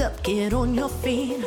Up, get on your feet.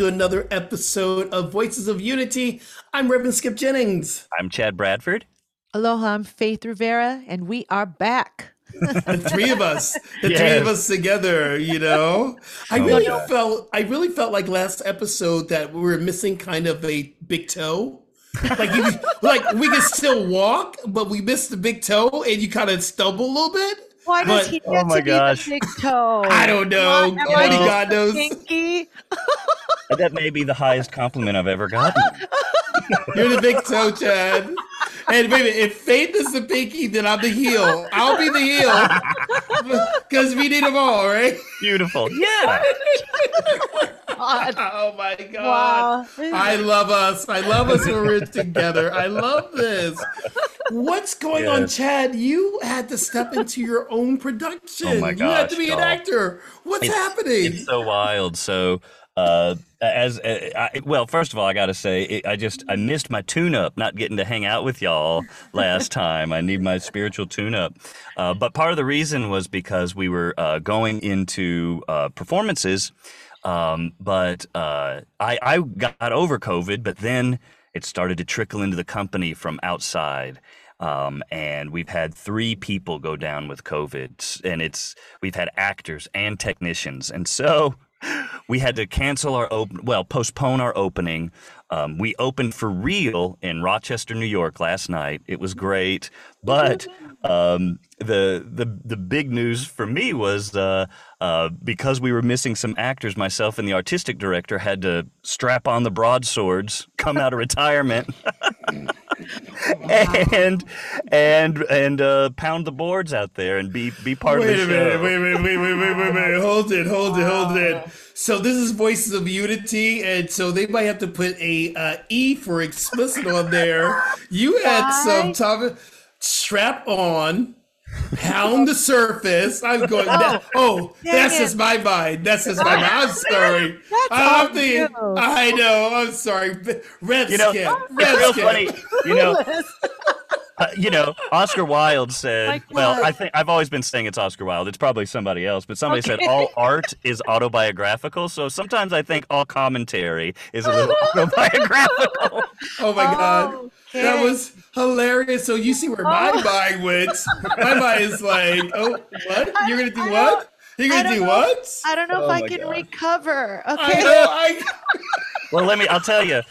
To another episode of Voices of Unity. I'm Reverend Skip Jennings. I'm Chad Bradford. Aloha, I'm Faith Rivera, and we are back. The three of us, the three of us together, you know. I Oh my really God. felt I really felt like last episode that we were missing kind of a big toe. Like you like we can still walk, but we missed the big toe and you kind of stumble a little bit. Why does But- he Oh get my to be the big toe? I don't know. Why am Only I God knows. Pinky. That may be the highest compliment I've ever gotten. You're the big toe, Chad. And baby, if Faith is the pinky, then I'm the heel. I'll be the heel. Because we need them all, right? Beautiful. Yeah. God. Oh my god. Wow. I love us. I love us when we're together. I love this. What's going on, Chad? You had to step into your own production. Oh my gosh, you had to gosh, be an actor. What's It's- happening? It's so wild. So, uh, as uh, I, well, first of all, I got to say, it, I just I missed my tune-up, not getting to hang out with y'all last time. I need my spiritual tune-up. Uh, but part of the reason was because we were uh, going into uh, performances. Um, but uh, I, I got over COVID, but then it started to trickle into the company from outside. Um, and we've had three people go down with COVID, and it's we've had actors and technicians, and so we had to cancel our open, well, postpone our opening. Um, we opened for real in Rochester, New York last night. It was great, but um, the the the big news for me was uh, uh, because we were missing some actors. Myself and the artistic director had to strap on the broadswords, come out of retirement, and and and uh, pound the boards out there and be be part Wait of a the minute. show. Wait, wait, wait, wait, wait, wait, wait. Hold it, hold it, hold it. So this is Voices of Unity, and so they might have to put a uh, E for explicit on there. You had Why? some top strap on. Pound the surface. I'm going. that- oh, that's it. just my mind. That's just my mind. I'm sorry. That's I'm on thinking. I know. I'm sorry. Red You know, skin. it's Red real skin. funny. You know, uh, you know, Oscar Wilde said. My Well, I think I've always been saying it's Oscar Wilde. It's probably somebody else, but somebody said all art is autobiographical. So sometimes I think all commentary is a little autobiographical. Oh my god. That was hilarious. So you see where my mind went. My mind is like, oh, what? You're gonna do what? You're gonna don't know. what? I don't know Oh if I can God. recover. I Okay. know. I Well, let me. I'll tell you.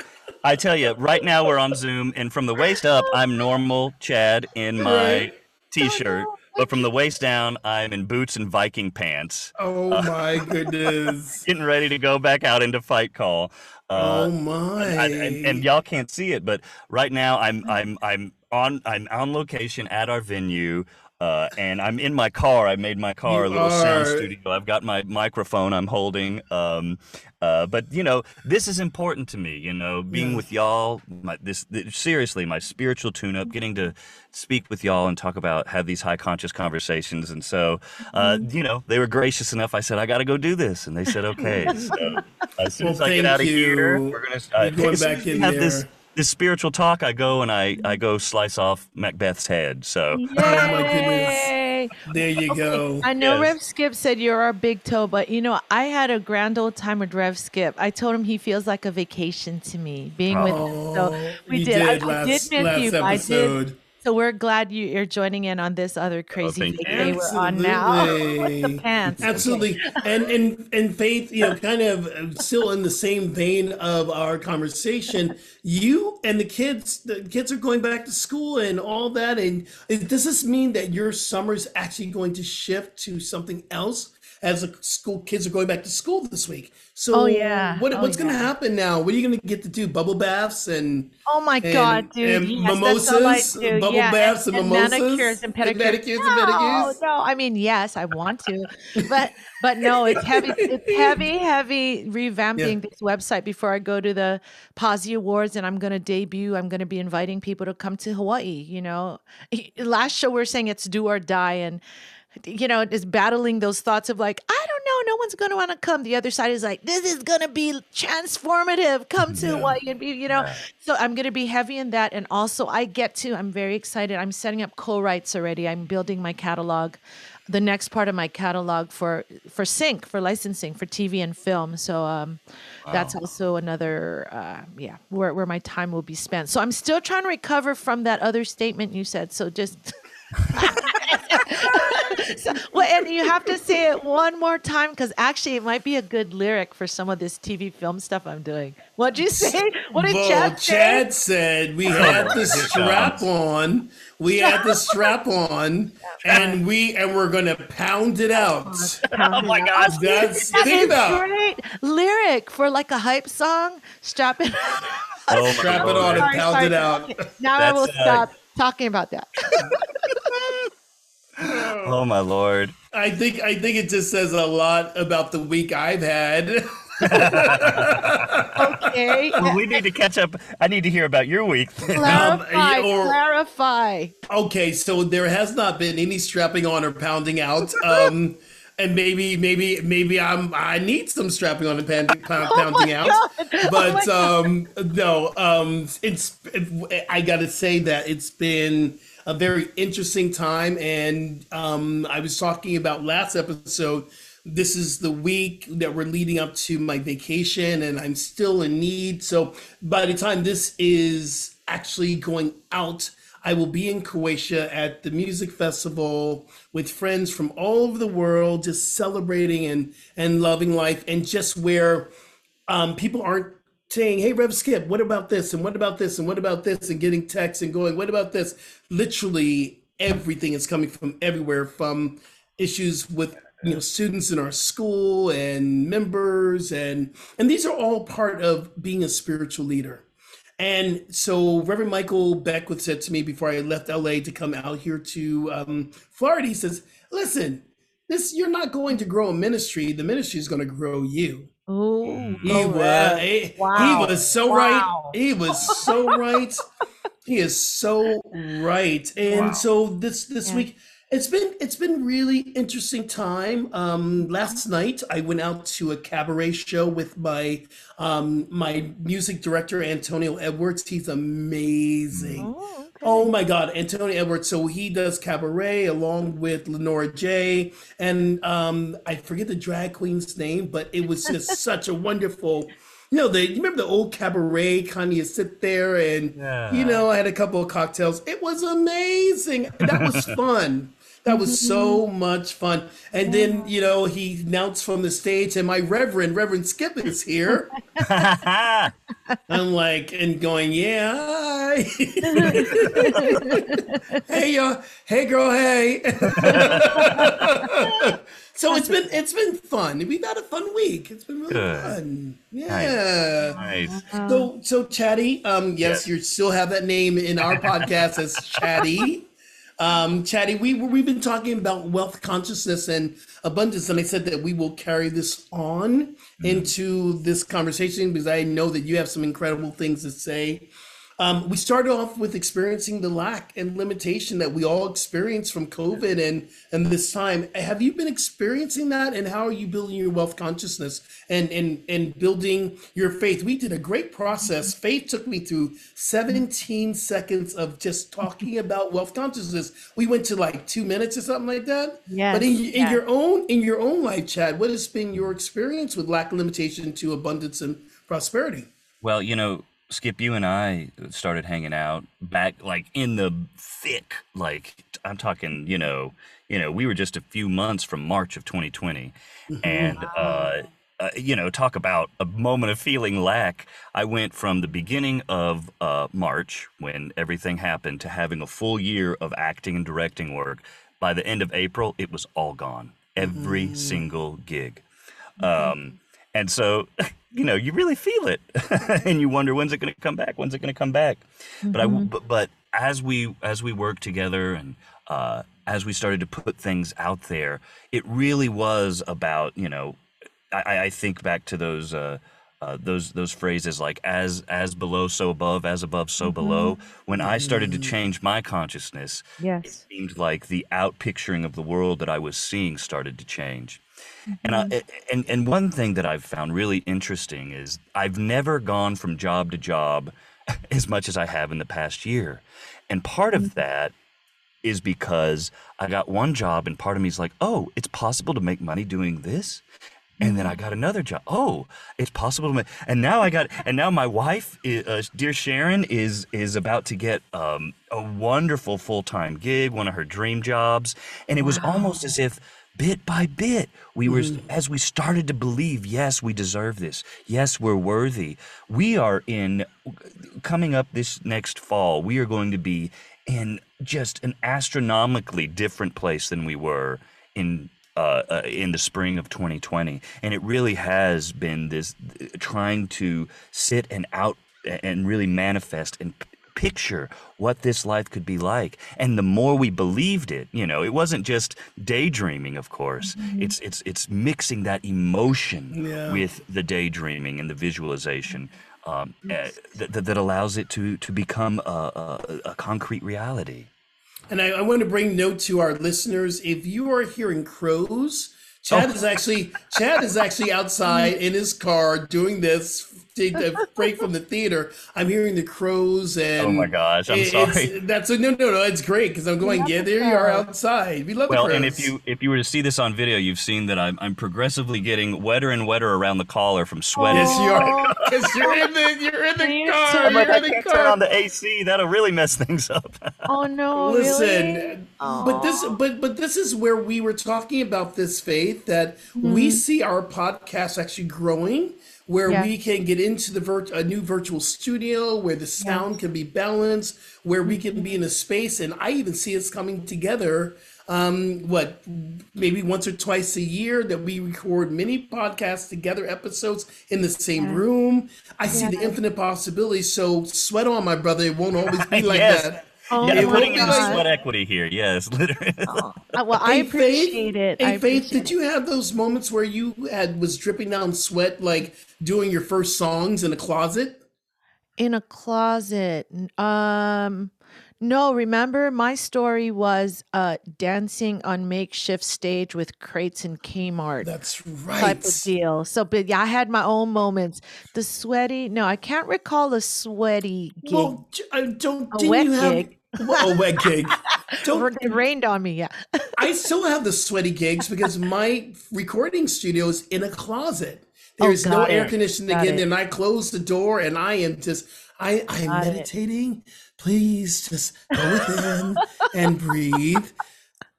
I tell you. Right now we're on Zoom, and from the waist up, I'm normal Chad in my t-shirt. But from the waist down, I'm in boots and Viking pants, Oh my goodness. getting ready to go back out into fight call. Uh, Oh my. I- and, and y'all can't see it, but right now I'm I'm I'm on I'm on location at our venue. Uh, and I'm in my car. I made my car You a little sound studio. I've got my microphone I'm holding. Um, uh, but you know, this is important to me. You know, being Yeah. with y'all. My, this, th- seriously, my spiritual tune-up, getting to speak with y'all and talk about have these high conscious conversations. And so, uh, Mm-hmm. you know, they were gracious enough. I said, I got to go do this, and they said, okay. so as soon Well, as I get out of here, we're gonna uh, going back in have this there. this spiritual talk. I go and I I go slice off Macbeth's head. So Oh my goodness. There you go. I know Yes. Rev Skip said you're our big toe, but you know, I had a grand old time with Rev Skip. I told him he feels like a vacation to me being with him. So Oh, we you did. I, did I did miss last you. I did. So we're glad you, you're joining in on this other crazy thank big day we're on now. With the pants. Okay. Absolutely, and and and Faith, you know, kind of uh, still in the same vein of our conversation. You and the kids, the kids are going back to school and all that. And does this mean that your summer is actually going to shift to something else? As the school kids are going back to school this week, so Oh, yeah. what, Oh, what's going to happen now? What are you going to get to do? Bubble baths and Oh my and- God, dude! and yes, that's all I mimosas, bubble yeah, baths and, mimosas, manicures and pedicures. manicures no, and pedicures. no. I mean, yes, I want to, but but no, it's heavy. It's heavy, heavy revamping this website before I go to the Posi Awards, and I'm going to debut. I'm going to be inviting people to come to Hawaii. You know, last show we're saying it's do or die, and you know, is battling those thoughts of like, I don't know, no one's going to want to come. The other side is like, this is going to be transformative. Come to and be, you know. So I'm going to be heavy in that. And also, I get to, I'm very excited. I'm setting up co writes already. I'm building my catalog. The next part of my catalog for for sync for licensing for TV and film, so um, that's also another uh, yeah where where my time will be spent. So I'm still trying to recover from that other statement you said. So just so, well, and you have to say it one more time because actually it might be a good lyric for some of this TV film stuff I'm doing. What'd you say? What did Well, Chad say? Chad said we had the strap on. We had the strap on, and we and we're gonna pound it out. Oh my God. That's That think is about. great lyric for like a hype song. Strap it. Oh my Strap it on and Sorry, pound sorry. it out. Okay, Now I will That's, uh, stop talking about that. Oh my lord. I think I think it just says a lot about the week I've had. Okay. Well, we need to catch up. I need to hear about your week. clarify. or- clarify. Okay, so there has not been any strapping on or pounding out. Um, and maybe, maybe, maybe I'm I need some strapping on and pound, pound, pounding out. God. Oh But my um, no, um, it's I got to say that it's been a very interesting time, and um, I was talking about last episode. This is the week that we're leading up to my vacation, and I'm still in need. So by the time this is actually going out, I will be in Croatia at the music festival with friends from all over the world, just celebrating and and loving life, and just where um, people aren't saying, "Hey, Rev Skip, what about this? And what about this? And what about this?" And getting texts and going, "What about this?" Literally everything is coming from everywhere, from issues with you know students in our school and members, and and these are all part of being a spiritual leader. And so Reverend Michael Beckwith said to me before I left LA to come out here to um, Florida, he says, "Listen, this you're not going to grow a ministry. The ministry is going to grow you." Ooh, He was, he, Wow. he was so Wow. right. He was so right. He is so right. And so this this Yeah. week it's been it's been really interesting time. Um, last night I went out to a cabaret show with my um, my music director Antonio Edwards. He's amazing. Oh, okay. Oh my God, Antonio Edwards. So he does cabaret along with Lenora J. And um, I forget the drag queen's name, but it was just such a wonderful. You know, the you remember the old cabaret kind of sit there and you know, I had a couple of cocktails. It was amazing. That was fun. That was so much fun. And then, you know, he announced from the stage, and my Reverend, Reverend Skip is here. I'm like, and going, yeah. hi." hey, yo, hey, girl, hey. so it's been it's been fun. We've had a fun week. It's been really Good. fun. Yeah. nice. So so Chatty, um, yes, Yes. you still have that name in our podcast as Chatty. Um, Chatty, we we've been talking about wealth consciousness and abundance, and I said that we will carry this on into this conversation because I know that you have some incredible things to say. Um, we started off with experiencing the lack and limitation that we all experience from COVID and and this time. Have you been experiencing that, and how are you building your wealth consciousness and and and building your faith? We did a great process. Faith took me through 17 seconds of just talking about wealth consciousness. We went to like two minutes or something like that. Yes, But in, in yes. your own in your own life, Chad, what has been your experience with lack and limitation to abundance and prosperity? Well, you know, Skip, you and I started hanging out back like in the thick, like I'm talking, you know, you know, we were just a few months from March of 2020, and uh, uh, you know, talk about a moment of feeling lack. I went from the beginning of uh, March when everything happened to having a full year of acting and directing work. By the end of April, it was all gone, every single gig. Um, and so, you know, you really feel it, and you wonder when's it going to come back? When's it going to come back? But I, but, but as we as we worked together and uh, as we started to put things out there, it really was about you know, I, I think back to those. Uh, uh, those those phrases like as as below so above as above so below when i started to change my consciousness yes. it seemed like the out picturing of the world that i was seeing started to change and I, and and one thing that I've found really interesting is I've never gone from job to job as much as I have in the past year. And part of that is because I got one job and part of me is like, "Oh, it's possible to make money doing this?" And then I got another job. Oh, it's possible to make. And now I got. And now my wife, uh, dear Sharon, is is about to get um, a wonderful full time gig, one of her dream jobs. And it was almost as if bit by bit we were as we started to believe yes we deserve this. Yes we're worthy. We are in coming up this next fall we are going to be in just an astronomically different place than we were in uh, uh, in the spring of 2020 and it really has been this trying to sit and out and really manifest and picture what this life could be like and the more we believed it you know it wasn't just daydreaming of course it's it's it's mixing that emotion Yeah. with the daydreaming and the visualization um, uh, that, that, that allows it to to become a, a, a concrete reality And I, I want to bring note to our listeners: if you are hearing crows, Chad Oh. is actually Chad is actually outside in his car doing this. Take a break from the theater. I'm hearing the crows, and Oh my gosh, I'm it- sorry. That's a, no, no, no. It's great because I'm going. love Yeah, the there you are outside. We love Well, the crows. and if you if you were to see this on video, you've seen that I'm I'm progressively getting wetter and wetter around the collar from sweating. yes, you are because you're in the you're in the You're car. so- I'm like, You're I in the can't car. turn on the AC. That'll really mess things up. Oh no! Listen, really? but this but but this is where we were talking about this faith that Mm-hmm. we see our podcast actually growing where Yeah. we can get into the virt- a new virtual studio where the sound can be balanced where we can be in a space and I even see us coming together um what maybe once or twice a year that we record mini podcasts together episodes in the same room. I see the infinite possibilities so sweat on my brother. It won't always be like Yes. that Oh yeah, it putting in the God. sweat equity here. Yes, literally. Uh, well, I Hey, Faith- appreciate it. Hey, I Faith, appreciate did you have those moments where you had was dripping down sweat, like doing your first songs in a closet? in a closet. Um, no, remember my story was uh dancing on makeshift stage with crates and Kmart. That's right. type right. of deal. So, but yeah, I had my own moments. The sweaty, no, I can't recall a sweaty gig. Well, j- I don't. A didn't wet you have gig. Well, a wet gig? Don't. it rained on me. Yeah. I still have the sweaty gigs because my recording studio is in a closet. Oh, no Oh, got air it. conditioning Got in it. there, and I close the door, and I am just. I, I am Got it. meditating. Please just go within and breathe.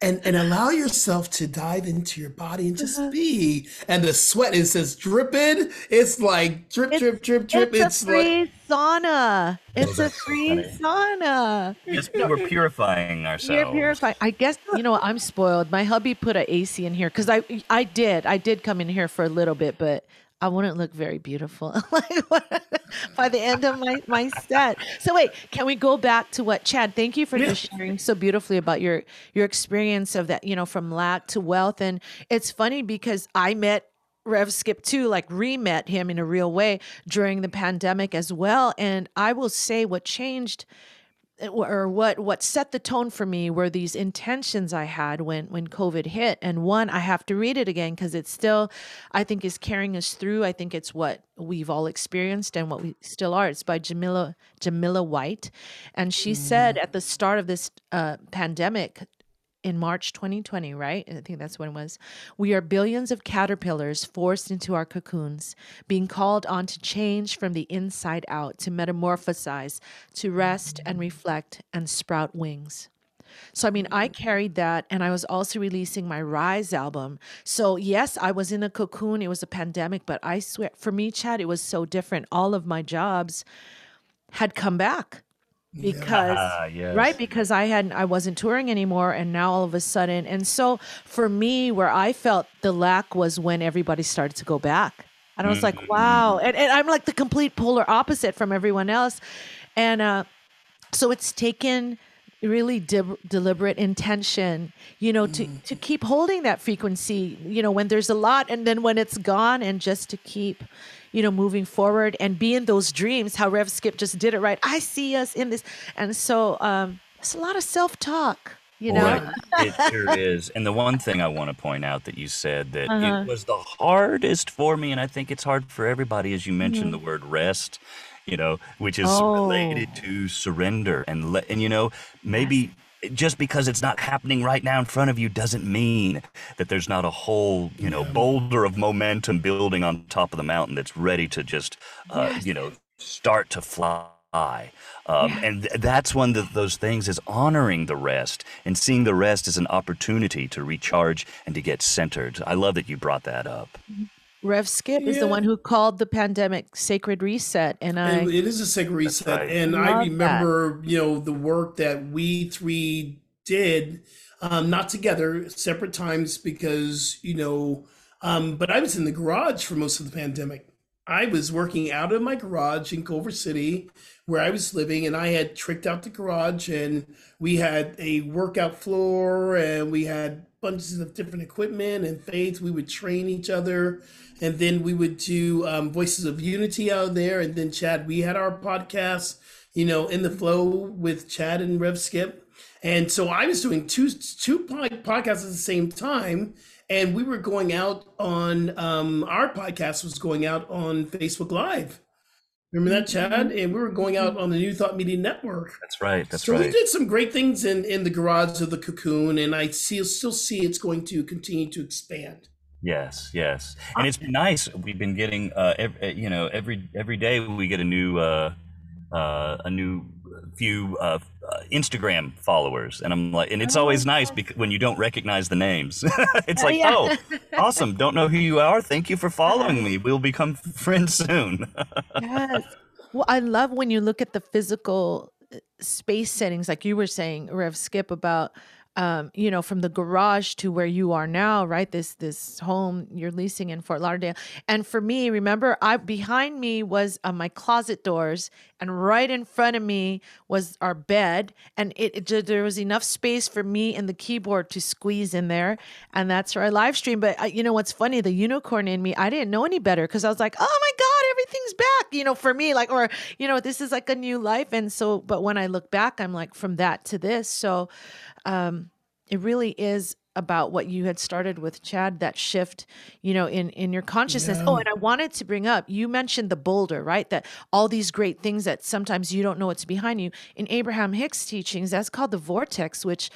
And and allow yourself to dive into your body and just Uh-huh. be. And the sweat is just dripping. It's like drip, drip, drip, drip. It's, It's, a like free sauna. It's a free funny. sauna. yes, we're purifying ourselves. You're purifying. I guess you know I'm spoiled. My hubby put a AC in here because I I did I did come in here for a little bit, but I wouldn't look very beautiful like by the end of my my set. So wait, can we go back to what Chad? Thank you for just sharing so beautifully about your your experience of that. You know, from lack to wealth, and it's funny because I met Rev Skip too, like re-met him in a real way during the pandemic as well. And I will say what changed or what what set the tone for me were these intentions I had when when COVID hit. And one, I have to read it again because it's still, I think, is carrying us through. I think it's what we've all experienced and what we still are. It's by Jamila Jamila White, and she said at the start of this uh, pandemic, in March 2020, right? I think that's when it was. We are billions of caterpillars forced into our cocoons, being called on to change from the inside out, to metamorphosize, to rest and reflect and sprout wings. So, I mean, I carried that and I was also releasing my Rise album. So, yes, I was in a cocoon. It was a pandemic, but I swear, for me, Chad, it was so different. All of my jobs had come back because Ah, yes. right because i hadn't i wasn't touring anymore and now all of a sudden and so for me where i felt the lack was when everybody started to go back. And i was like wow. And, and i'm like the complete polar opposite from everyone else. And uh so it's taken really de- deliberate intention you know to to keep holding that frequency you know when there's a lot and then when it's gone and just to keep you know moving forward and be in those dreams how rev skip just did it right i see us in this and so um it's a lot of self-talk you know Right. It sure is. And the one thing I want to point out that you said that Uh-huh. it was the hardest for me, and I think it's hard for everybody, as you mentioned the word rest, you know, which is related Mm-hmm. Oh. to surrender. And, let, and you know, maybe just because it's not happening right now in front of you doesn't mean that there's not a whole, you know, boulder of momentum building on top of the mountain that's ready to just, uh, you know, start to fly. Um, And th- that's one of those things is honoring the rest and seeing the rest as an opportunity to recharge and to get centered. I love that you brought that up. Rev skip is the one who called the pandemic sacred reset and i And it is a sacred reset. right. And Love I that. remember, you know, the work that we three did, um, not together, separate times because, you know, um, but I was in the garage for most of the pandemic. I was working out of my garage in Culver City where I was living, and I had tricked out the garage, and we had a workout floor, and we had bunches of different equipment and faith. We would train each other, and then we would do um, Voices of Unity out there, and then Chad, we had our podcast, you know, in the flow with Chad and Rev Skip, and so I was doing two two podcasts at the same time, and we were going out on um, our podcast was going out on Facebook Live. Remember that, Chad? And we were going out on the New Thought Media Network. That's right. That's right. so we did some great things in in the garage of the cocoon, and I see, still see it's going to continue to expand. Yes, yes, and it's been nice. We've been getting, uh, ev- you know, every every day we get a new uh, uh, a new few uh, uh, Instagram followers, and I'm like, and it's always nice because when you don't recognize the names, it's like, Yeah. oh, awesome! Don't know who you are. Thank you for following me. We'll become friends soon. yes. Well, I love when you look at the physical uh, space settings, like you were saying, Rev Skip, about um, you know, from the garage to where you are now, right? This this home you're leasing in Fort Lauderdale. And for me, remember, I behind me was uh, my closet doors, and right in front of me was our bed, and it, it there was enough space for me and the keyboard to squeeze in there, and that's where I live stream. But uh, you know what's funny? The unicorn in me, I didn't know any better because I was like, oh my god, everything's back, you know, for me, like, or you know, this is like a new life. And so, but when I look back, I'm like, from that to this, so um, it really is about what you had started with chad that shift you know in in your consciousness. Oh and i wanted to bring up you mentioned the boulder right? That all these great things that sometimes you don't know what's behind you. In abraham hicks teachings that's called the vortex which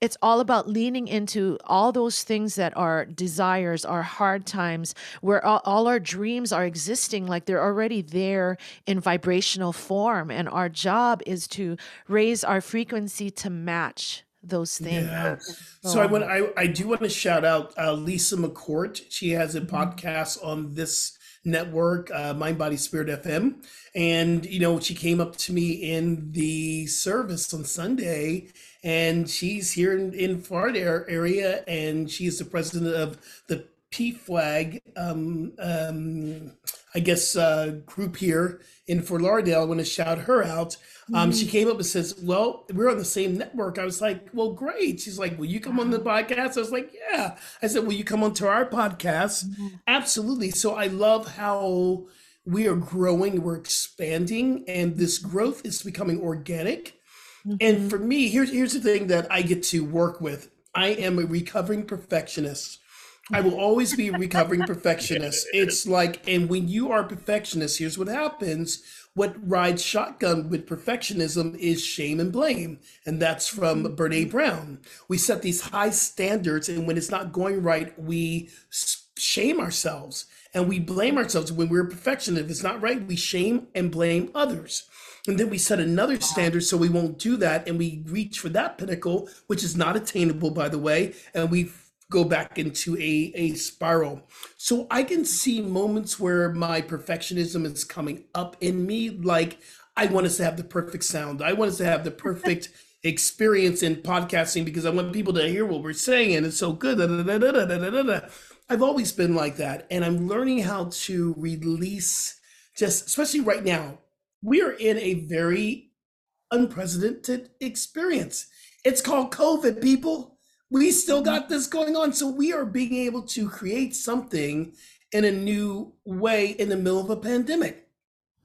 it's all about leaning into all those things that are desires, our hard times, where all, all our dreams are existing, like they're already there in vibrational form. And our job is to raise our frequency to match those things. Yeah. So I want I, I do want to shout out uh, Lisa McCourt. She has Mm-hmm. a podcast on this network, uh, Mind Body Spirit FM, and you know she came up to me in the service on Sunday, and she's here in, in Florida area, and she is the president of the PFLAG, um, um, I guess, uh, group here in Fort Lauderdale. I want to shout her out. Um, She came up and says, "Well, we're on the same network." I was like, "Well, great." She's like, "Will you come on the podcast?" I was like, "Yeah." I said, "Will you come onto our podcast?" Absolutely. So I love how we are growing, we're expanding, and this growth is becoming organic. And for me, here's here's the thing that I get to work with. I am a recovering perfectionist. I will always be a recovering perfectionist. It's like, and when you are a perfectionist, here's what happens. what rides shotgun with perfectionism is shame and blame. And that's from Mm-hmm. Brene Brown. We set these high standards, and when it's not going right, we shame ourselves and we blame ourselves. When we're perfectionist, if it's not right, we shame and blame others. And then we set another standard so we won't do that. And we reach for that pinnacle, which is not attainable, by the way. And we go back into a, a spiral. So I can see moments where my perfectionism is coming up in me. Like I want us to have the perfect sound. I want us to have the perfect experience in podcasting because I want people to hear what we're saying and it's so good. da, da, da. I've always been like that. And I'm learning how to release just, especially right now, we are in a very unprecedented experience. It's called COVID, people. We still got this going on. So we are being able to create something in a new way in the middle of a pandemic.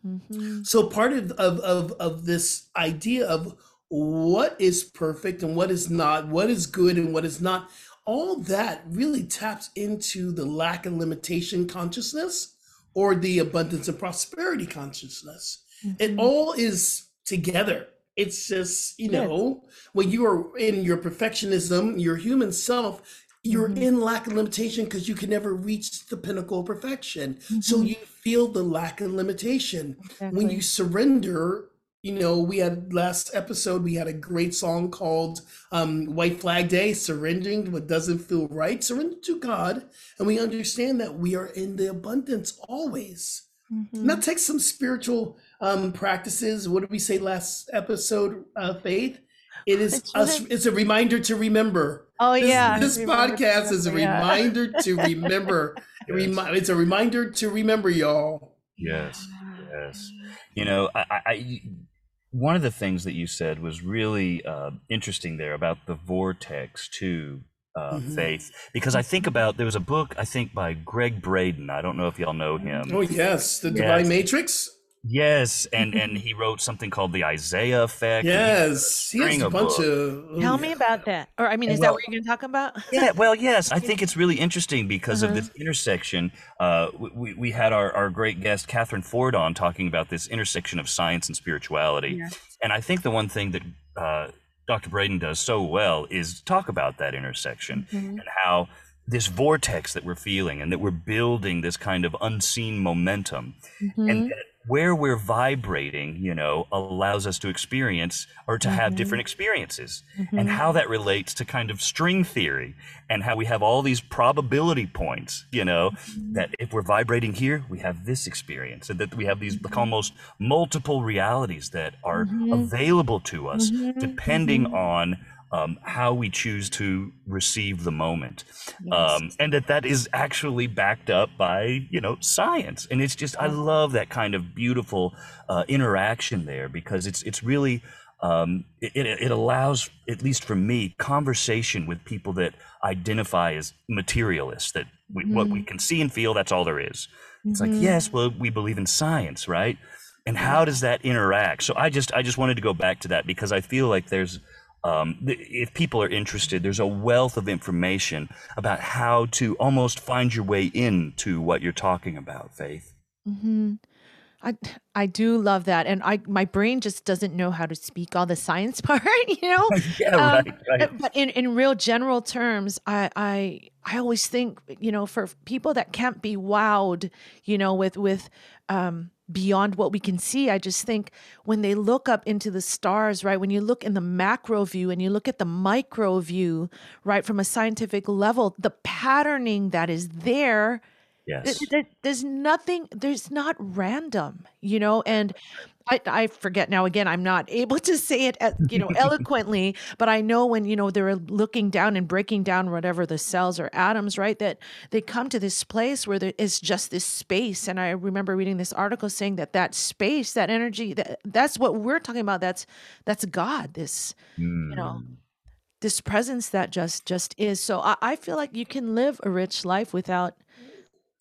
Mhm. So part of, of, of, of this idea of what is perfect and what is not, what is good and what is not, all that really taps into the lack and limitation consciousness or the abundance and prosperity consciousness. It all is together. It's just, you Yeah. know, when you are in your perfectionism, your human self, you're Mhm. in lack of limitation because you can never reach the pinnacle of perfection. So Mhm. you feel the lack of limitation. When you surrender, you know, we had last episode, we had a great song called um, White Flag Day, surrendering what doesn't feel right, surrender to God. And we understand that we are in the abundance always. And Mhm. that takes some spiritual um, practices. What did we say last episode, uh, Faith? It is It's us, really- it's a reminder to remember. Oh This, yeah. this remember to podcast is a remember, yeah. reminder to remember. A remi- it's a reminder to remember, y'all. Yes, yes. You know, I, I, I one of the things that you said was really uh, interesting there about the vortex too, uh, Mhm. Faith, because I think about there was a book I think by Gregg Braden. I don't know if y'all know him. Oh yes, the Yes. Divine Matrix. Yes, and and he wrote something called the Isaiah Effect. and he Yes, he has string a bunch books. of. oh, Tell me about that. Or I mean, is Well- that what you're going to talk about? Yeah, well, yes, I think it's really interesting because Uh-huh. of this intersection. Uh, we, we had our, our great guest, Catherine Ford, on talking about this intersection of science and spirituality. Yeah. And I think the one thing that uh, Dr. Braden does so well is talk about that intersection Mhm. and how this vortex that we're feeling and that we're building this kind of unseen momentum Mhm. and that where we're vibrating, you know, allows us to experience or to have mm-hmm. different experiences, and mm-hmm. how that relates to kind of string theory and how we have all these probability points, you know, mm-hmm. that if we're vibrating here, we have this experience, and that we have these like almost multiple realities that are available to us depending on. Um, how we choose to receive the moment, um, and that that is actually backed up by you know science, and it's just I love that kind of beautiful uh, interaction there because it's it's really um, it, it allows at least for me conversation with people that identify as materialists that we, what we can see and feel that's all there is. It's like yes, well we believe in science, right? And how does that interact? So I just I just wanted to go back to that because I feel like there's um, if people are interested, there's a wealth of information about how to almost find your way into what you're talking about, Faith. hmm I I do love that, and I my brain just doesn't know how to speak all the science part, you know. yeah, Um, right, right. But in, in real general terms, I, I I always think you know for people that can't be wowed, you know, with with um, beyond what we can see, I just think when they look up into the stars, right? When you look in the macro view and you look at the micro view, right, from a scientific level, the patterning that is there Yes. th- th- there's nothing there's not random you know and I, I forget now again i'm not able to say it you know eloquently but i know when you know they're looking down and breaking down whatever the cells or atoms right that they come to this place where there is just this space and i remember reading this article saying that that space that energy that, that's what we're talking about that's that's god this you know Mm. this presence that just just is so I, I feel like you can live a rich life without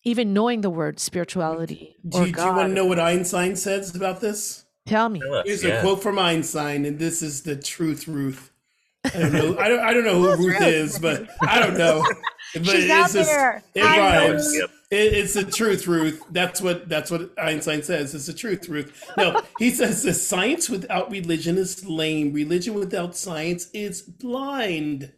even knowing the word spirituality Do or you, do you want to know what Einstein says about this? Tell me. Here's yeah. a quote from Einstein, and this is the truth, Ruth. I don't know. I don't. I don't know who Ruth Ruth? is, but I don't know. But She's out just- there. It rhymes. It, it's the truth, Ruth. That's what. That's what Einstein says. It's the truth, Ruth. No, he says the science without religion is lame. Religion without science is blind.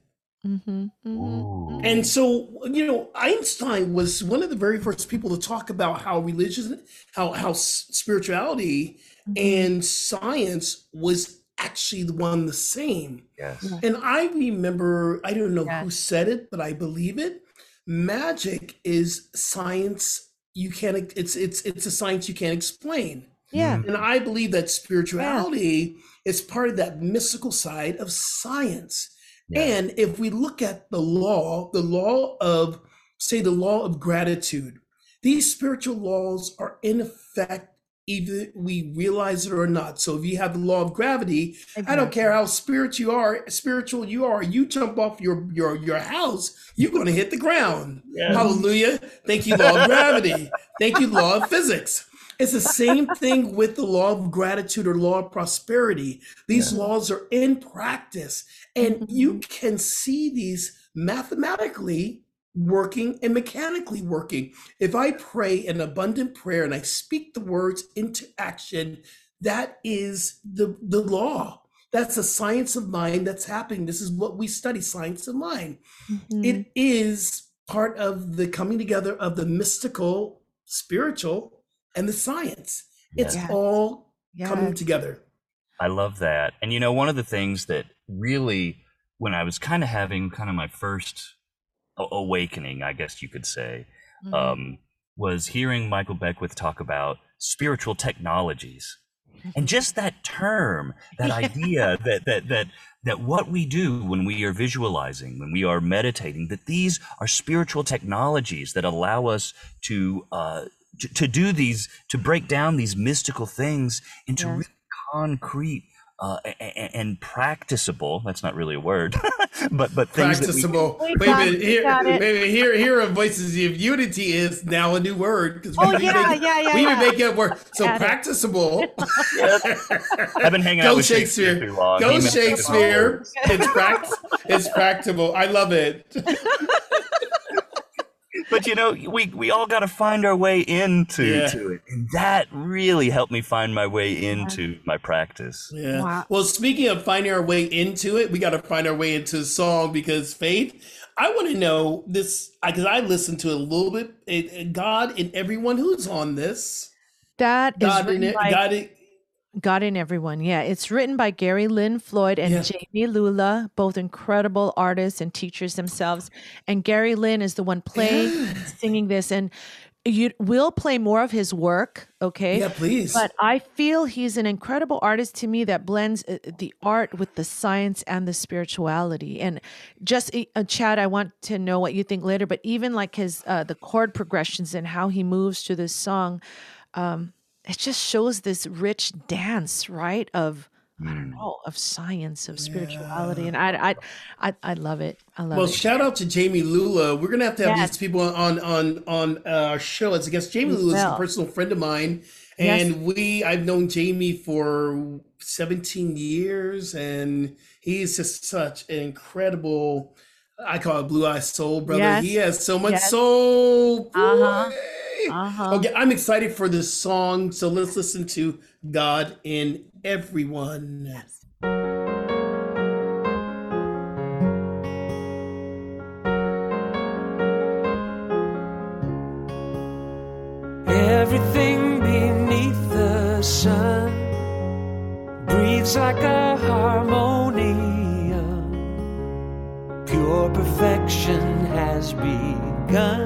Mhm, mhm. And so, you know, Einstein was one of the very first people to talk about how religion, how how s- spirituality and science was actually the one the same. Yes. And I remember, I don't know who said it, but I believe it. Magic is science you can't it's it's it's a science you can't explain. Yeah. And I believe that spirituality is part of that mystical side of science. Yeah. And if we look at the law, the law of, say, the law of gratitude, these spiritual laws are in effect either we realize it or not. So if you have the law of gravity, I don't care how spiritual you are, spiritual you are, you jump off your your your house, you're going to hit the ground. Yes. Hallelujah. Thank you, law of gravity. Thank you, law of physics. It's the same thing with the law of gratitude or law of prosperity. These laws are in practice, and you can see these mathematically working and mechanically working. If I pray an abundant prayer and I speak the words into action, that is the, the law. That's a science of mind that's happening. This is what we study science of mind. Mhm. It is part of the coming together of the mystical, spiritual, and the science. It's Yes. all Yeah. coming together. I love that. And you know, one of the things that really, when I was kind of having kind of my first awakening, I guess you could say, Mhm. um, was hearing Michael Beckwith talk about spiritual technologies. And just that term, that idea that that that that what we do when we are visualizing, when we are meditating, that these are spiritual technologies that allow us to uh, to, to do these, to break down these mystical things into Yes. really concrete uh, a- a- and practicable. That's not really a word, but but things that we Practicable. We Wait a got- minute. Here, got wait a minute. Here, here of voices of unity is now a new word because Oh, yeah, yeah, yeah, we yeah. would make it work. So Add it. practicable. I've been hanging out Go with Shakespeare. too long. Go He Shakespeare. It's pract. It's practicable. I love it. But you know we we all got to find our way into Yeah. to it and that really helped me find my way into my practice Yeah. Wow. Well, speaking of finding our way into it, we got to find our way into the song because faith. I want to know this because I listened to it a little bit. It, it- God and everyone who's on this. That is God in it. by God in, God in Everyone. Yeah, it's written by Gary Lynn Floyd and Yeah. Jami Lula, both incredible artists and teachers themselves. And Gary Lynn is the one playing, singing this. And you will play more of his work, okay? yeah, please. But I feel he's an incredible artist to me that blends uh, the art with the science and the spirituality. And just uh, Chad, I want to know what you think later. But even like his uh, the chord progressions and how he moves to this song, um, it just shows this rich dance, right? Of I don't know, of science, of spirituality, and I, I, I, I love it. I love it. well, it. shout out to Jami Lula. We're gonna have to have Yes. these people on on on uh, our show. As I guess Jami Lula is a personal friend of mine, Yes. and we I've known Jami for 17 years, and he's just such an incredible. I call it blue eye soul brother. Yes. He has so much Yes. soul. Uh-huh. Uh-huh. Okay, I'm excited for this song. So let's listen to God in Everyone. Everything beneath the sun breathes like a begun,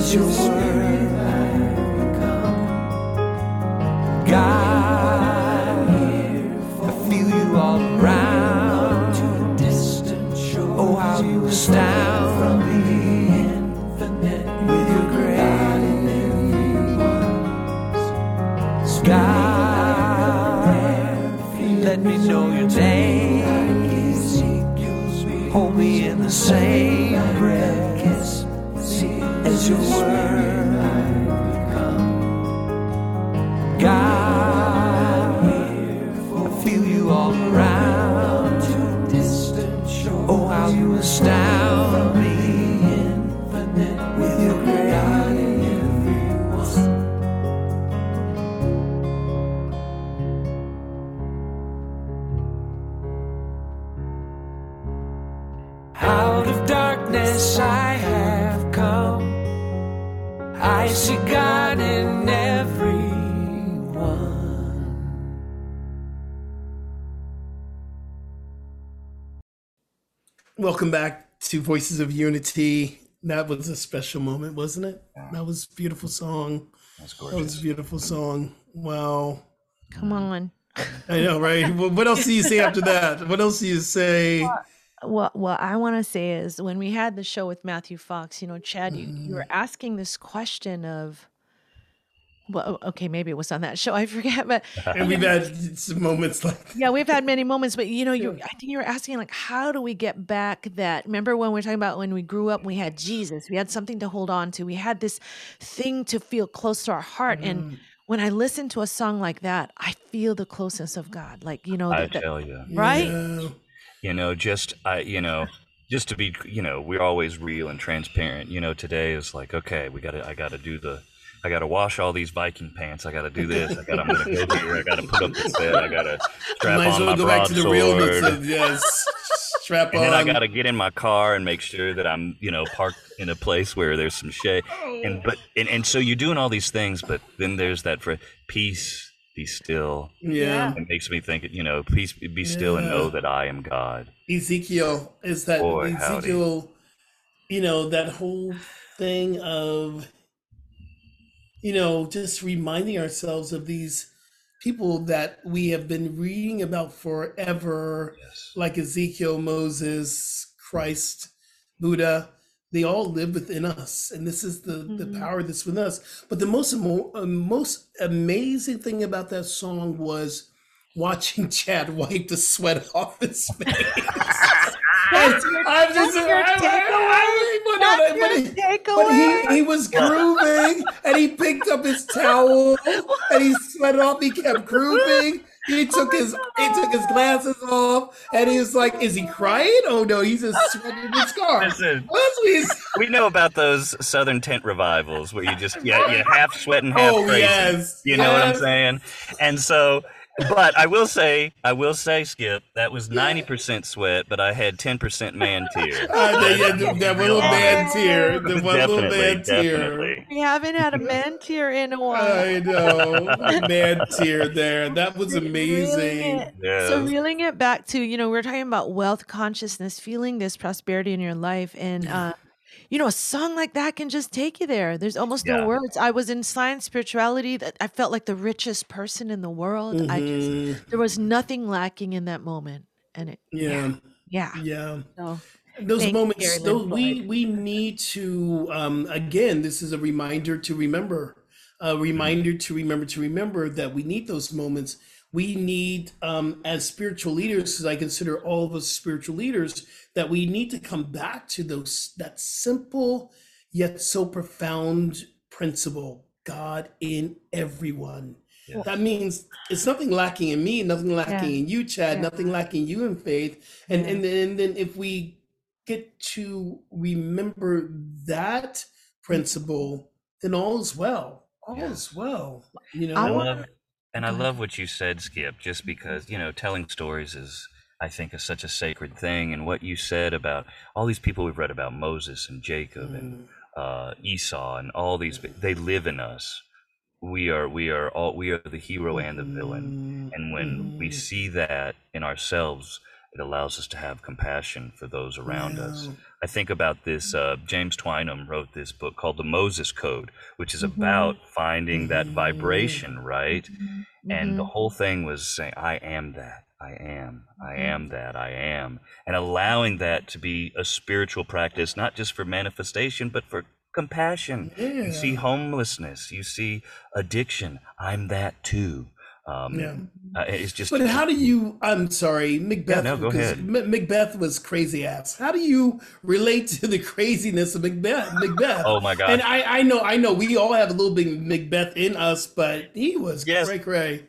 as your word. God, I feel you all around. Oh, how you astound me with your grace. God, let me know your name. Hold me in the same Welcome back to Voices of Unity. That was a special moment, wasn't it? That was a beautiful song. That's gorgeous. That was a beautiful song. Wow. Come on. I know, right? Well, what else do you say after that? What else do you say? What what I want to say is when we had the show with Matthew Fox, you know, Chad, you, you were Mm-hmm. asking this question of well, okay, maybe it was on that show. I forget, but And we've had some moments like yeah, we've had many moments, but you know, you I think you were asking like, how do we get back that? Remember when we were talking about when we grew up, we had Jesus, we had something to hold on to, we had this thing to feel close to our heart, Mm-hmm. and when I listen to a song like that, I feel the closeness of God, like you know, I the- the- tell you. right? Yeah. you know just i you know just to be you know we're always real and transparent you know today is like okay we gotta i gotta do the i gotta wash all these viking pants. I gotta do this. I gotta i'm gonna go here. I gotta put up the bed i gotta strap Might on well my go back to the realness broadsword. Of yes. Strap and then i gotta get in my car and make sure that i'm you know parked in a place where there's some shade. And but and, and so you're doing all these things but then there's that for peace be still. Yeah. it makes me think you know peace be still and know that i am god. Ezekiel is that Boy, howdy. Ezekiel, you know, that whole thing of, you know, just reminding ourselves of these people that we have been reading about forever, yes like Ezekiel, Moses, Christ, Buddha, they all live within us, and this is the the Mhm. power that's within us. But the most uh, most amazing thing about that song was watching Chad wipe the sweat off his face. That's your- I'm just, that's your I- I- I- but- That's but your he- takeaway. but he, he was grooving and he picked up his towel and he sweated off. He kept grooving. He oh took his he took his glasses off and he was like, "Is he crying? Oh no, he's just sweating his car." Listen, what we know about those southern tent revivals where you just yeah you half sweat and half Oh crazy. yes, You know what I'm saying? And so, but I will say, I will say, Skip, that was 90% sweat, but I had 10% man tear. Uh, the- yeah, the- that little man tear, the one little definitely, man tear. we haven't had a man tear in a while. I know, man tear there. That was Reeling amazing. it- So reeling it back to, you know, we're talking about wealth consciousness, feeling this prosperity in your life. And uh, you know, a song like that can just take you there. There's almost Yeah. no words. I was in science spirituality that I felt like the richest person in the world. I just Mhm. there was nothing lacking in that moment. And it Yeah, yeah. yeah. So those Thank moments Gary those, we we need to um again this is a reminder to remember a reminder to remember to remember that we need those moments we need um as spiritual leaders because i consider all of us spiritual leaders that we need to come back to those that simple yet so profound principle god in everyone Yes. that means it's nothing lacking in me, nothing lacking in you, Chad, Yeah. nothing lacking you in faith. And Yeah. and then and then if we get to remember that principle, then all is well. All Yeah. is well. You know, I I love, and I love what you said, Skip, just because, you know, telling stories is, I think, is such a sacred thing. And what you said about all these people we've read about, Moses and Jacob and uh, Esau and all these, they live in us. We are, we are all, we are the hero and the villain. And when we Mhm. see that in ourselves, it allows us to have compassion for those around us. I think about this. Uh, James Twyman wrote this book called The Moses Code, which is Mhm. about finding that vibration, right? And the Mhm. whole thing was saying, I am that. I am. I Mhm. am that. I am. And allowing that to be a spiritual practice, not just for manifestation, but for compassion. You see homelessness. You see addiction. I'm that too. Um, Yeah. uh, it's just. But how do you? I'm sorry, Macbeth. no, go because ahead. M- Macbeth was crazy ass. How do you relate to the craziness of Macbeth? Macbeth. Oh my God. And I, I know, I know, we all have a little bit of Macbeth in us, but he was Yes. cray cray.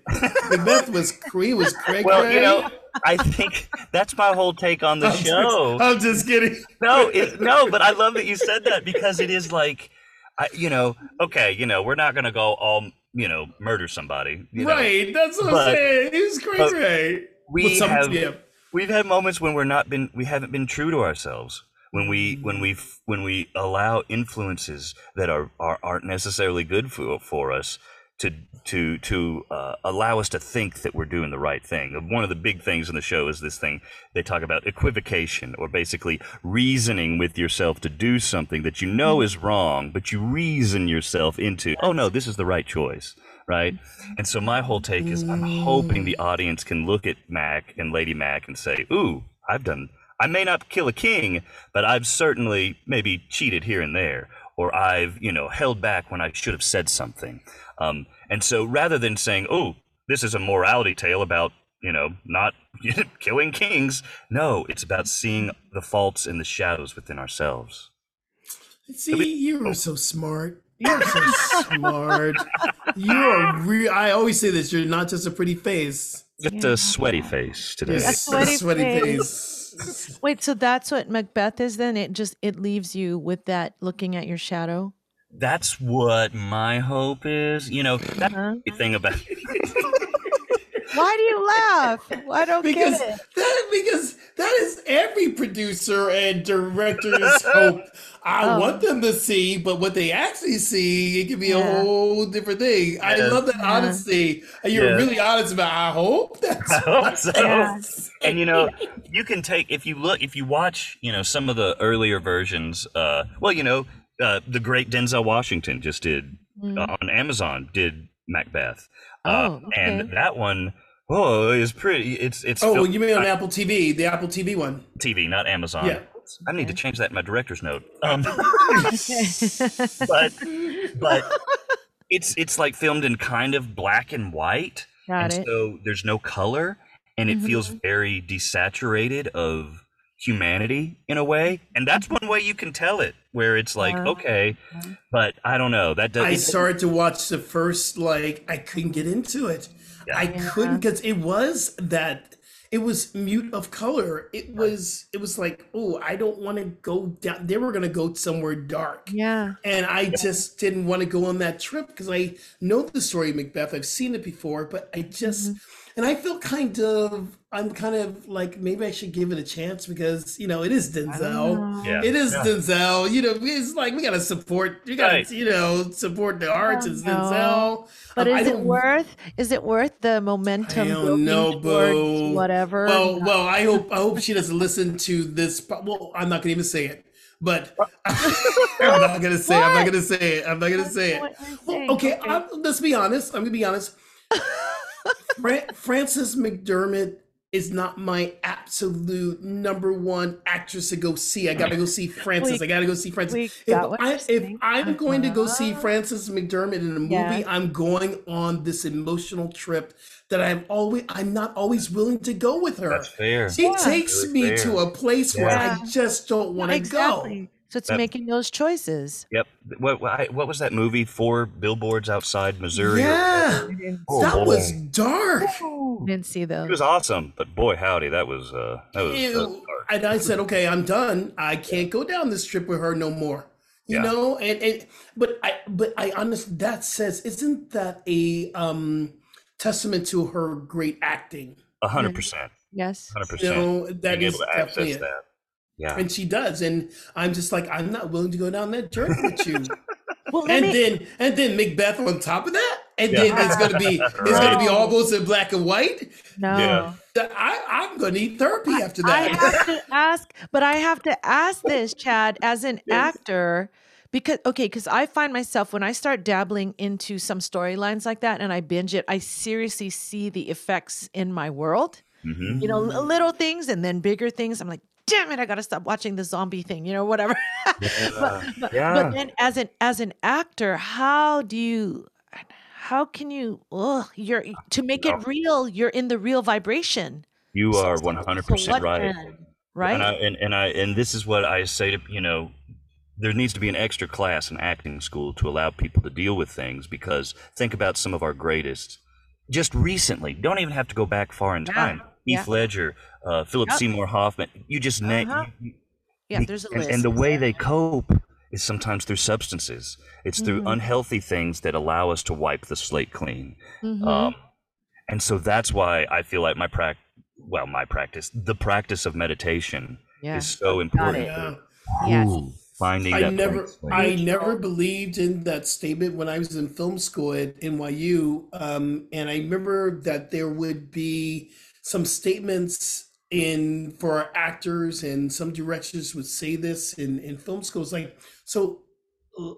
Macbeth was he was cray well, cray. you know, I think that's my whole take on the I'm just- show. I'm just kidding. no, it, no, but I love that you said that because it is like, I, you know, okay, you know, we're not gonna go all, you know, murder somebody, you know. right. That's what But- I'm saying. Cray but cray. We have, yeah. we've had moments when we're not been, we haven't been true to ourselves. When we, when we, when we allow influences that are, are aren't necessarily good for for us to to to uh, allow us to think that we're doing the right thing. One of the big things in the show is this thing they talk about equivocation, or basically reasoning with yourself to do something that you know is wrong, but you reason yourself into, oh no, this is the right choice, right? And so my whole take is, I'm hoping the audience can look at Mac and Lady Mac and say, ooh, I've done. I may not kill a king, but I've certainly maybe cheated here and there, or I've, you know, held back when I should have said something. Um, and so rather than saying, oh, this is a morality tale about, you know, not killing kings, no, it's about seeing the faults and the shadows within ourselves. See, you are so smart. You're so smart. You're real. I always say this. You're not just a pretty face. Just Yeah. a sweaty face today. You're A sweaty face. Wait, so that's what Macbeth is then? It just it leaves you with that looking at your shadow. That's what my hope is. You know, that's Huh? the thing about Why do you laugh? I don't because get it. that because that is every producer and director's hope. I Oh. want them to see, but what they actually see, it can be Yeah. a whole different thing. I love that Yeah. honesty. And you're Yes. really honest about. I hope that's. I hope so. Yeah. and you know you can take if you look if you watch you know some of the earlier versions uh well you know uh the great denzel washington just did Mm. uh, on amazon did macbeth uh, Oh, and that one oh is pretty it's it's Oh, fil- you mean on Apple TV, the Apple TV one? tv not amazon Yeah. I need to change that in my director's note. Um, but but it's it's like filmed in kind of black and white, Got and it. so there's no color, and it feels Mm-hmm. very desaturated of humanity in a way, and that's one way you can tell it, where it's like Uh-huh. okay, but I don't know that does I started to watch the first like I couldn't get into it. I couldn't because it was that it was mute of color. It was it was like oh I don't want to go down. They were gonna go somewhere dark. Yeah. And I just didn't want to go on that trip because I know the story of Macbeth. I've seen it before, but I just and I feel kind of I'm kind of like maybe I should give it a chance because you know it is Denzel. Yeah. It is Yeah. Denzel. You know, it's like we gotta support. You gotta Right. you know support the arts. It's know. Denzel. But Um, is it worth? Is it worth the momentum? I don't know, boo. Whatever. Well, well, I hope I hope she doesn't listen to this. Well, I'm not gonna even say it. But I'm not gonna say. it. I'm not gonna say it. I'm not gonna say it. Well, okay, Okay. I'm, let's be honest. I'm gonna be honest. Fran- Frances McDermott is not my absolute number one actress to go see. I gotta go see Frances. We- I gotta go see Frances. If, I, if I'm going to go see Uh-huh. Frances McDermott in a movie, Yeah. I'm going on this emotional trip that I'm always I'm not always willing to go with her. that's fair. She takes Really me fair. to a place where I just don't want to exactly. So it's That- making those choices. Yep. What what, was that movie? Four billboards outside. Missouri. Yeah, whatever? Oh, that boy. was dark. Didn't see those. It was awesome, but boy, howdy, that was uh, that was. that was Ew. dark. And I said, okay, I'm done. I can't go down this trip with her no more. You Yeah. know, and, and but I but I honestly that says isn't that a um testament to her great acting? A hundred percent, Yes. hundred You percent. know, that Being is able to definitely access it. that. Yeah. And she does, and I'm just like I'm not willing to go down that journey with you. Well, and me, then and then Macbeth on top of that, and then it's gonna be it's gonna be Right. almost in black and white. no. Yeah. I I'm gonna need therapy after that. I have to ask, but I have to ask this, Chad, as an Yes. actor, because okay, because I find myself when I start dabbling into some storylines like that and I binge it, I seriously see the effects in my world. Mhm. You know, little things and then bigger things. I'm like, damn it, I gotta stop watching the zombie thing, you know, whatever. but, but, yeah. but then as an as an actor, how do you how can you ugh, you're to make it real, you're in the real vibration. You So- are one hundred percent right. right? And I and, and I and this is what I say to you know, there needs to be an extra class in acting school to allow people to deal with things because think about some of our greatest just recently. Don't even have to go back far in time. yeah. Heath Ledger, uh, Philip Yep. Seymour Hoffman. You just name Uh-huh. you- yeah, Be- there's a and, list. and the way they cope is sometimes through substances. It's through Mhm. unhealthy things that allow us to wipe the slate clean. Mhm. Um, and so that's why I feel like my prac, well, my practice, the practice of meditation yeah. is so important. it. for Yes. ooh, finding I that never. I never believed in that statement when I was in film school at NYU, um, and I remember that there would be some statements in for our actors, and some directors would say this in in film schools, like so,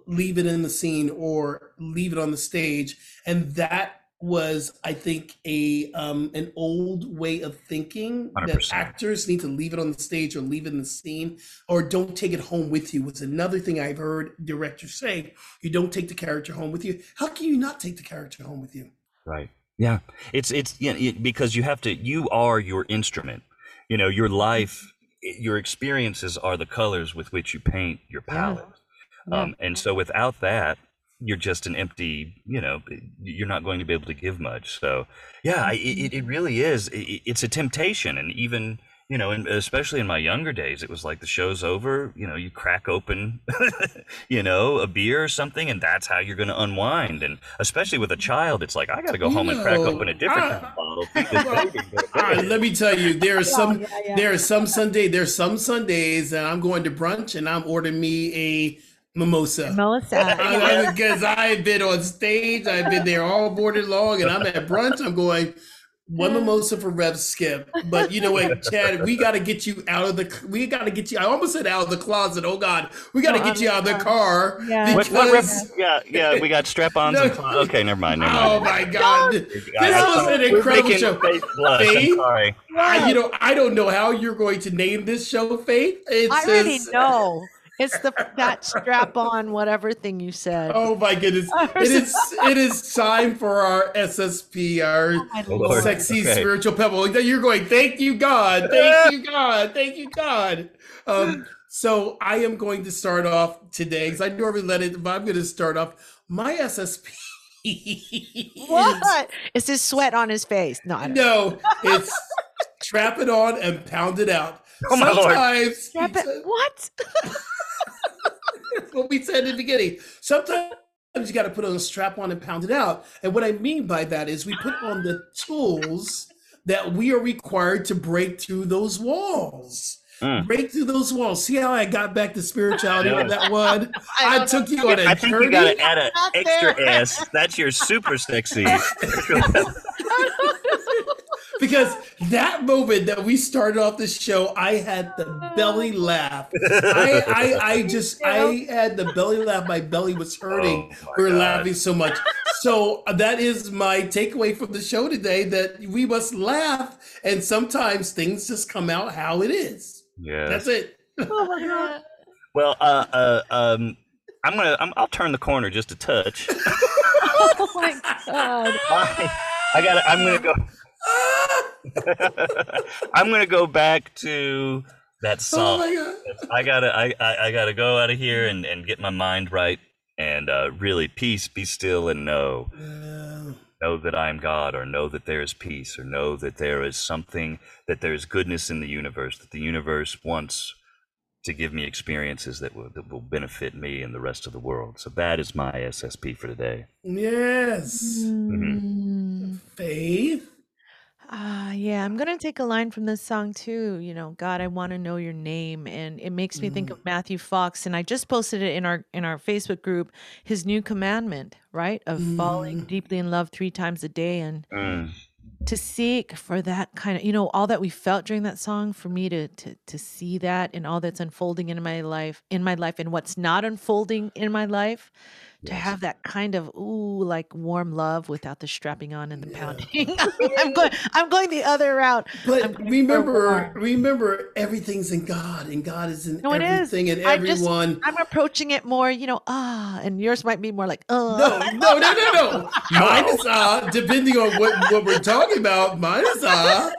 leave it in the scene or leave it on the stage, and that was i think a um an old way of thinking that 100%. actors need to leave it on the stage or leave it in the scene or don't take it home with you was another thing I've heard directors say. You don't take the character home with you. How can you not take the character home with you? Right. Yeah. It's it's yeah, it, because you have to. You are your instrument. You know, your life, your experiences are the colors with which you paint your palette. Yeah. Um, and so without that, you're just an empty. You know, you're not going to be able to give much. So yeah, I- it, it- really is. It, it's a temptation, and even. You know, and especially in my younger days, it was like the show's over. You know, you crack open, you know, a beer or something, and that's how you're going to unwind. And especially with a child, it's like I got to go home and crack open a different I- kind of bottle. feed this baby, and go to Ah, bed. let me tell you, there are some yeah, yeah. there are some Sunday there's some Sundays that I'm going to brunch and I'm ordering me a mimosa. Melissa. Because I've been on stage, I've been there all morning long, and I'm at brunch. I'm going, one eh. mimosa for Rev Skip. But you know what, Chad, we got to get you out of the. We got to get you. I almost said out of the closet. Oh God, we got to No, get you out of the car Yeah. What, what rep- yeah, yeah, we got strap-ons. No. and cl- okay, never mind. Never Oh my God, this was an We're incredible making show. Faith blush. I'm Faith? sorry. I, you know, I don't know how you're going to name this show, Faith. It's I already just- know. It's the that strap on whatever thing you said. Oh my goodness! It is it is time for our SSP, our my Lord. lord. sexy Okay. spiritual pebble. You're going, thank you, God, thank you, God, thank you, God. Um, so I am going to start off today because I normally let it, but I'm going to start off my SSP. is- What? It's his sweat on his face. No, I don't No, it's trap it on and pound it out. Oh, my Lord. Sometimes Strap it. What? what we said in the beginning. Sometimes you got to put on a strap on and pound it out. And what I mean by that is we put on the tools that we are required to break through those walls. Mm. Break through those walls. See how I got back to spirituality with that one? I I, don't took you on a I think journey. you got to add an extra there. S. That's your super sexy. because that moment that we started off the show, I had the belly laugh. I, I, I just, I had the belly laugh. My belly was hurting. Oh, we were God. laughing so much. So uh, that is my takeaway from the show today: that we must laugh, and sometimes things just come out how it is. Yeah. That's it. Oh my god. Well, uh, uh, um, I'm gonna. I'm, I'll turn the corner just a touch. Oh my god. I, I gotta. I'm gonna go. I'm gonna go back to that Oh song. god! I gotta. I, I, I gotta go out of here and, and get my mind right and uh, really peace, be still, and know. Know that I am God, or know that there is peace, or know that there is something, that there is goodness in the universe, that the universe wants to give me experiences that will, that will benefit me and the rest of the world. So that is my SSP for today. Yes, Mm. faith. Ah, yeah, I'm gonna take a line from this song too. You know, God, I want to know your name, and it makes me think of Matthew Fox. And I just posted it in our in our Facebook group. His new commandment, right, of falling deeply in love three times a day, and Mm. to seek for that kind of, you know, all that we felt during that song. For me to to to see that and all that's unfolding in my life, in my life, and what's not unfolding in my life. To have that kind of ooh, like warm love without the strapping on and the pounding. I'm going. I'm going the other route. But remember, remember, everything's in God, and God is in No, it is. everything and I just- everyone. I'm approaching it more, you know, ah, and yours might be more like, oh, No, no, no, no, no. Mine is uh depending on what, what we're talking about. Mine is uh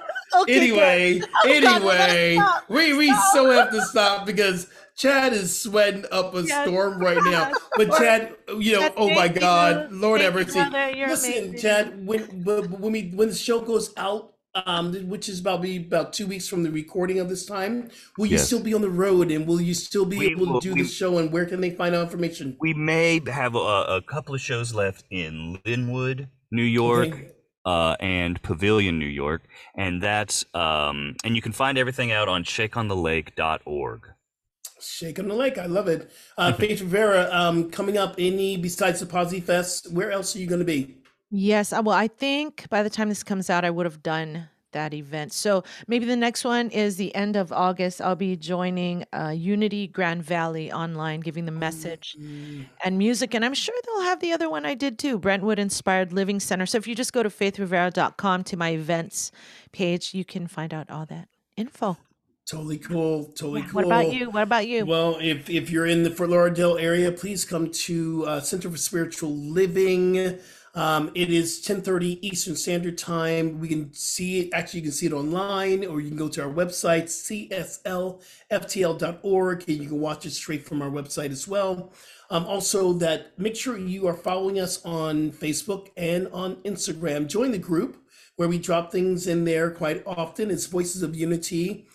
okay, good. anyway, God, we anyway. stop. We we so have to stop because Chad is sweating up a Yes. storm right now. But Chad, you know, Chad, oh my thank God, you. Lord Thank have you, mercy. brother. You're Listen, amazing. Chad, when when when we when the show goes out, um, which is about be about two weeks from the recording of this time, will you Yes. still be on the road and will you still be We able to do we- the show and where can they find out information? We may have a, a couple of shows left in Linwood, New York. Okay. Uh, and Pavilion, New York, and that's um, and you can find everything out on shakeonthelake.org. Shake on the lake. I love it. Uh, Faith Rivera, um, coming up, any besides the Posi Fest, where else are you going to be? Yes. uh, Well, I think by the time this comes out, I would have done that event. So maybe the next one is the end of August. I'll be joining uh, Unity Grand Valley online, giving the message and music. And I'm sure they'll have the other one I did too Brentwood Inspired Living Center. So if you just go to faithrivera.com to my events page, you can find out all that info. Totally cool. Totally cool. What about you? What about you? Well, if if you're in the Fort Lauderdale area, please come to uh, Center for Spiritual Living. Um, it is 10:30 Eastern Standard Time. We can see it. Actually, you can see it online, or you can go to our website cslftl.org, and you can watch it straight from our website as well. Um, also, that make sure you are following us on Facebook and on Instagram. Join the group where we drop things in there quite often. It's Voices of Unity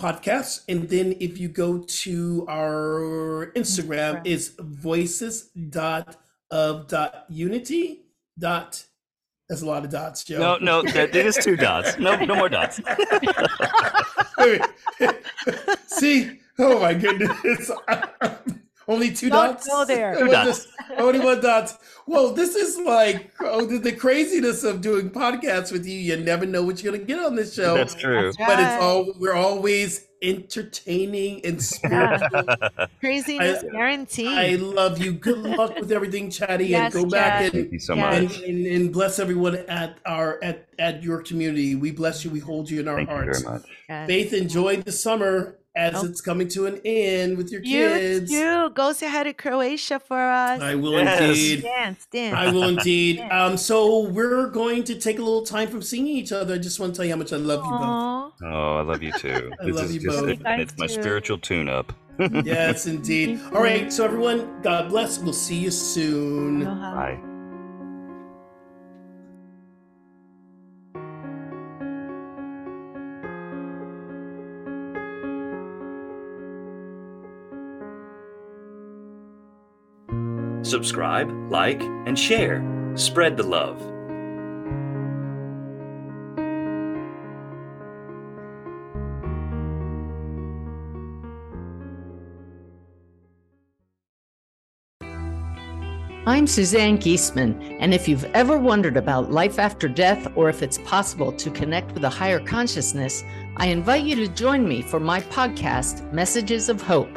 podcast. And then if you go to our Instagram, Instagram. it's voices dot of dot unity dot that's a lot of dots, Joe. No, no, that, it is two dots. No, no more dots. See, oh my goodness. Only 2 Don't dots. go there. It Two was dots. just- Only one dot. Well, this is like oh, the, the craziness of doing podcasts with you. You never know what you're gonna get on this show. That's true. That's But it's all we're always entertaining and spiritual. craziness I- guaranteed. I love you. Good luck with everything, Chatty, Yes, and go back Chad. and Thank you so Yeah. and, much. and, and bless everyone at our at at your community. We bless you. We hold you in our Thank you hearts. very much. Faith, enjoy the summer as Oh. it's coming to an end with your You kids. You Go say hi to Croatia for us. I will Yes. indeed. dance, dance. I will indeed. Um, so we're going to take a little time from seeing each other. I just want to tell you how much I love you both. Oh, I love you too. I This love is you just both. it- Guys it's my spiritual tune-up. Yes, indeed. All right. So everyone, God bless. We'll see you soon. Aloha. Bye. Subscribe, like, and share. Spread the love. I'm Suzanne Giesemann, and if you've ever wondered about life after death or if it's possible to connect with a higher consciousness, I invite you to join me for my podcast, Messages of Hope.